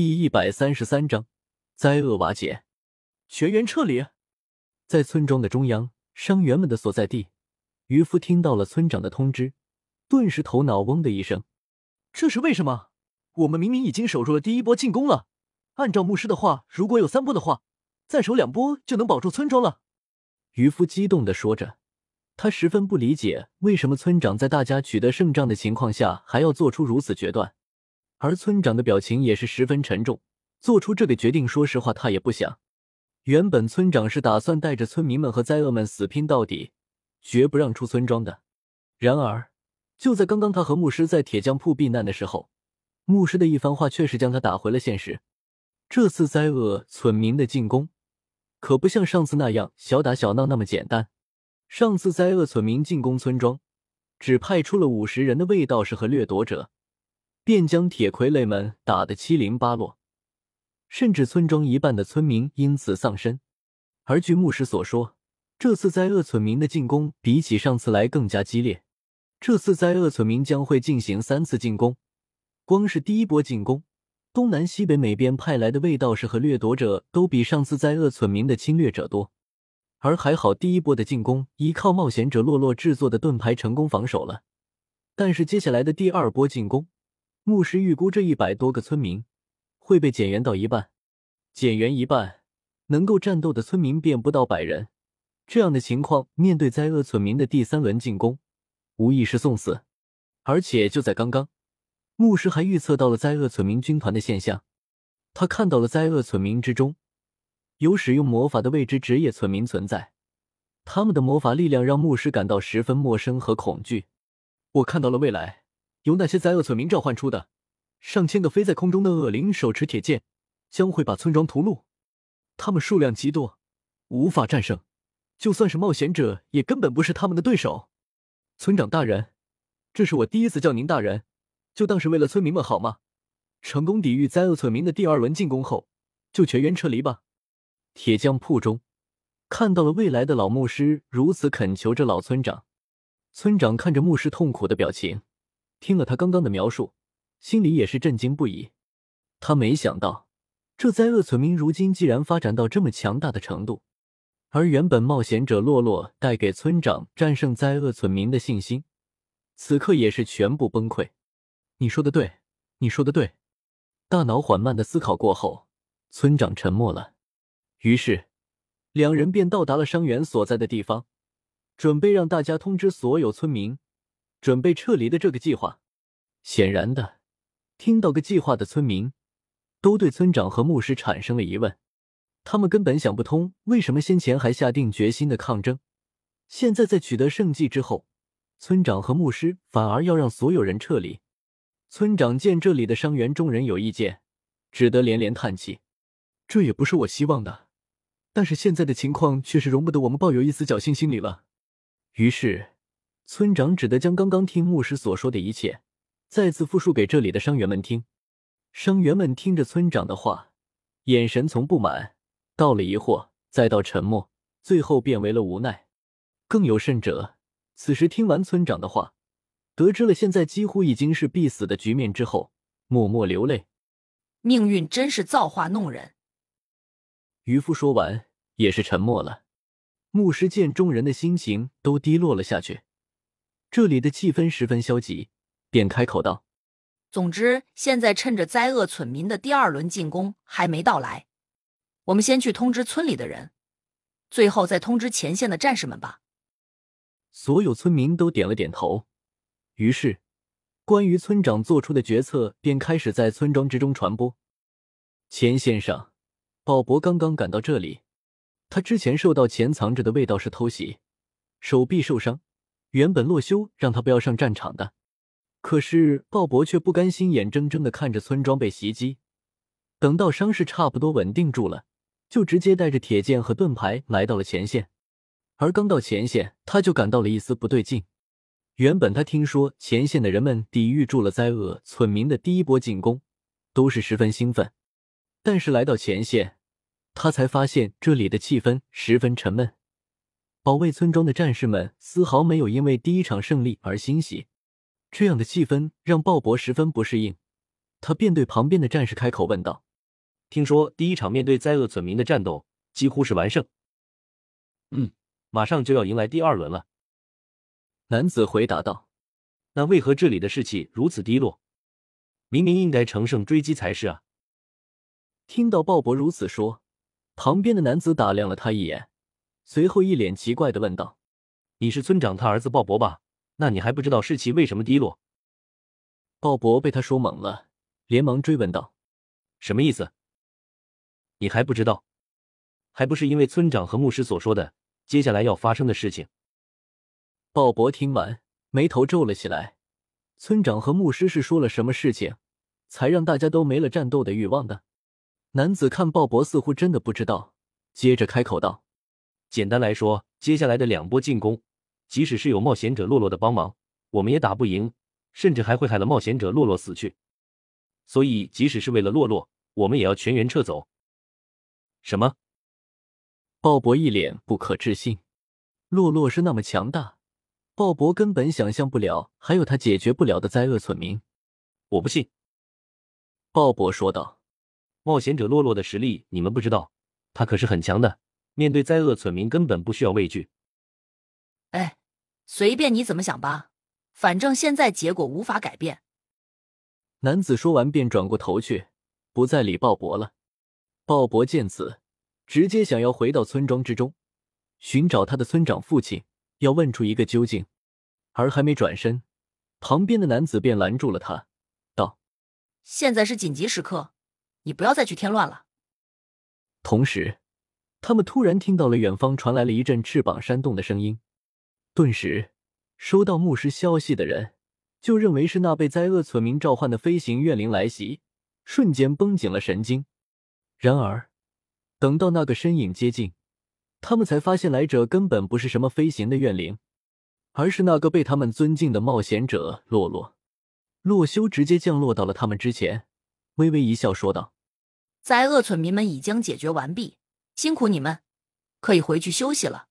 第一百三十三章灾厄瓦解，全员撤离。在村庄的中央，伤员们的所在地，渔夫听到了村长的通知，顿时头脑嗡的一声。这是为什么？我们明明已经守住了第一波进攻了。按照牧师的话，如果有三波的话，再守两波就能保住村庄了。渔夫激动的说着，他十分不理解为什么村长在大家取得胜仗的情况下还要做出如此决断。而村长的表情也是十分沉重，做出这个决定，说实话他也不想。原本村长是打算带着村民们和灾厄们死拼到底，绝不让出村庄的。然而，就在刚刚他和牧师在铁匠铺避难的时候，牧师的一番话却是将他打回了现实。这次灾厄村民的进攻，可不像上次那样小打小闹那么简单。上次灾厄村民进攻村庄，只派出了五十人的卫道士和掠夺者。便将铁傀儡们打得七零八落，甚至村庄一半的村民因此丧生。而据牧师所说，这次灾厄村民的进攻比起上次来更加激烈。这次灾厄村民将会进行三次进攻，光是第一波进攻，东南西北每边派来的卫道士和掠夺者都比上次灾厄村民的侵略者多。而还好，第一波的进攻依靠冒险者洛洛制作的盾牌成功防守了。但是接下来的第二波进攻，牧师预估这一百多个村民会被减员到一半，减员一半，能够战斗的村民便不到百人。这样的情况，面对灾厄村民的第三轮进攻，无疑是送死。而且就在刚刚，牧师还预测到了灾厄村民军团的现象。他看到了灾厄村民之中有使用魔法的未知职业村民存在，他们的魔法力量让牧师感到十分陌生和恐惧。我看到了未来。由那些灾厄村民召唤出的上千个飞在空中的恶灵，手持铁剑，将会把村庄屠戮。他们数量极多，无法战胜。就算是冒险者，也根本不是他们的对手。村长大人，这是我第一次叫您大人，就当是为了村民们好吗？成功抵御灾厄村民的第二轮进攻后，就全员撤离吧。铁匠铺中，看到了未来的老牧师如此恳求着老村长。村长看着牧师痛苦的表情。听了他刚刚的描述，心里也是震惊不已。他没想到，这灾厄村民如今竟然发展到这么强大的程度，而原本冒险者洛洛带给村长战胜灾厄村民的信心，此刻也是全部崩溃。你说的对，你说的对。大脑缓慢的思考过后，村长沉默了。于是，两人便到达了伤员所在的地方，准备让大家通知所有村民。准备撤离的这个计划，显然的，听到个计划的村民都对村长和牧师产生了疑问。他们根本想不通，为什么先前还下定决心的抗争，现在在取得胜绩之后，村长和牧师反而要让所有人撤离。村长见这里的伤员众人有意见，只得连连叹气：“这也不是我希望的，但是现在的情况却是容不得我们抱有一丝侥幸心理了。”于是。村长只得将刚刚听牧师所说的一切再次复述给这里的伤员们听。伤员们听着村长的话，眼神从不满到了疑惑，再到沉默，最后变为了无奈。更有甚者，此时听完村长的话，得知了现在几乎已经是必死的局面之后，默默流泪。命运真是造化弄人。渔夫说完，也是沉默了。牧师见众人的心情都低落了下去。这里的气氛十分消极，便开口道：“总之，现在趁着灾厄村民的第二轮进攻还没到来，我们先去通知村里的人，最后再通知前线的战士们吧。”所有村民都点了点头。于是，关于村长做出的决策便开始在村庄之中传播。前线上，鲍勃刚刚赶到这里，他之前受到潜藏着的味道是偷袭，手臂受伤。原本洛修让他不要上战场的，可是鲍勃却不甘心，眼睁睁的看着村庄被袭击。等到伤势差不多稳定住了，就直接带着铁剑和盾牌来到了前线。而刚到前线，他就感到了一丝不对劲。原本他听说前线的人们抵御住了灾厄村民的第一波进攻，都是十分兴奋。但是来到前线，他才发现这里的气氛十分沉闷。保卫村庄的战士们丝毫没有因为第一场胜利而欣喜，这样的气氛让鲍勃十分不适应。他便对旁边的战士开口问道：“听说第一场面对灾厄村民的战斗几乎是完胜。嗯，马上就要迎来第二轮了。男子回答道：“那为何这里的士气如此低落？明明应该乘胜追击才是啊！”听到鲍勃如此说，旁边的男子打量了他一眼，随后一脸奇怪的问道：“你是村长他儿子鲍勃吧？那你还不知道士气为什么低落？”鲍勃被他说懵了，连忙追问道：“什么意思？你还不知道？还不是因为村长和牧师所说的接下来要发生的事情？”鲍勃听完，眉头皱了起来。村长和牧师是说了什么事情，才让大家都没了战斗的欲望的？男子看鲍勃似乎真的不知道，接着开口道：“简单来说，接下来的两波进攻，即使是有冒险者洛洛的帮忙，我们也打不赢，甚至还会害了冒险者洛洛死去。所以，即使是为了洛洛，我们也要全员撤走。”什么？鲍勃一脸不可置信。洛洛是那么强大。鲍勃根本想象不了还有他解决不了的灾厄村民。我不信，鲍勃说道：“冒险者洛洛的实力你们不知道，他可是很强的。面对灾厄村民，根本不需要畏惧。”哎，随便你怎么想吧，反正现在结果无法改变。男子说完便转过头去，不再理鲍勃了。鲍勃见此，直接想要回到村庄之中，寻找他的村长父亲。要问出一个究竟，而还没转身，旁边的男子便拦住了他，道：“现在是紧急时刻，你不要再去添乱了。”同时，他们突然听到了远方传来了一阵翅膀扇动的声音，顿时，收到牧师消息的人就认为是那被灾厄村民召唤的飞行怨灵来袭，瞬间绷紧了神经。然而，等到那个身影接近，他们才发现，来者根本不是什么飞行的怨灵，而是那个被他们尊敬的冒险者洛洛。洛修直接降落到了他们之前，微微一笑说道：“灾厄村民们已经解决完毕，辛苦你们，可以回去休息了。”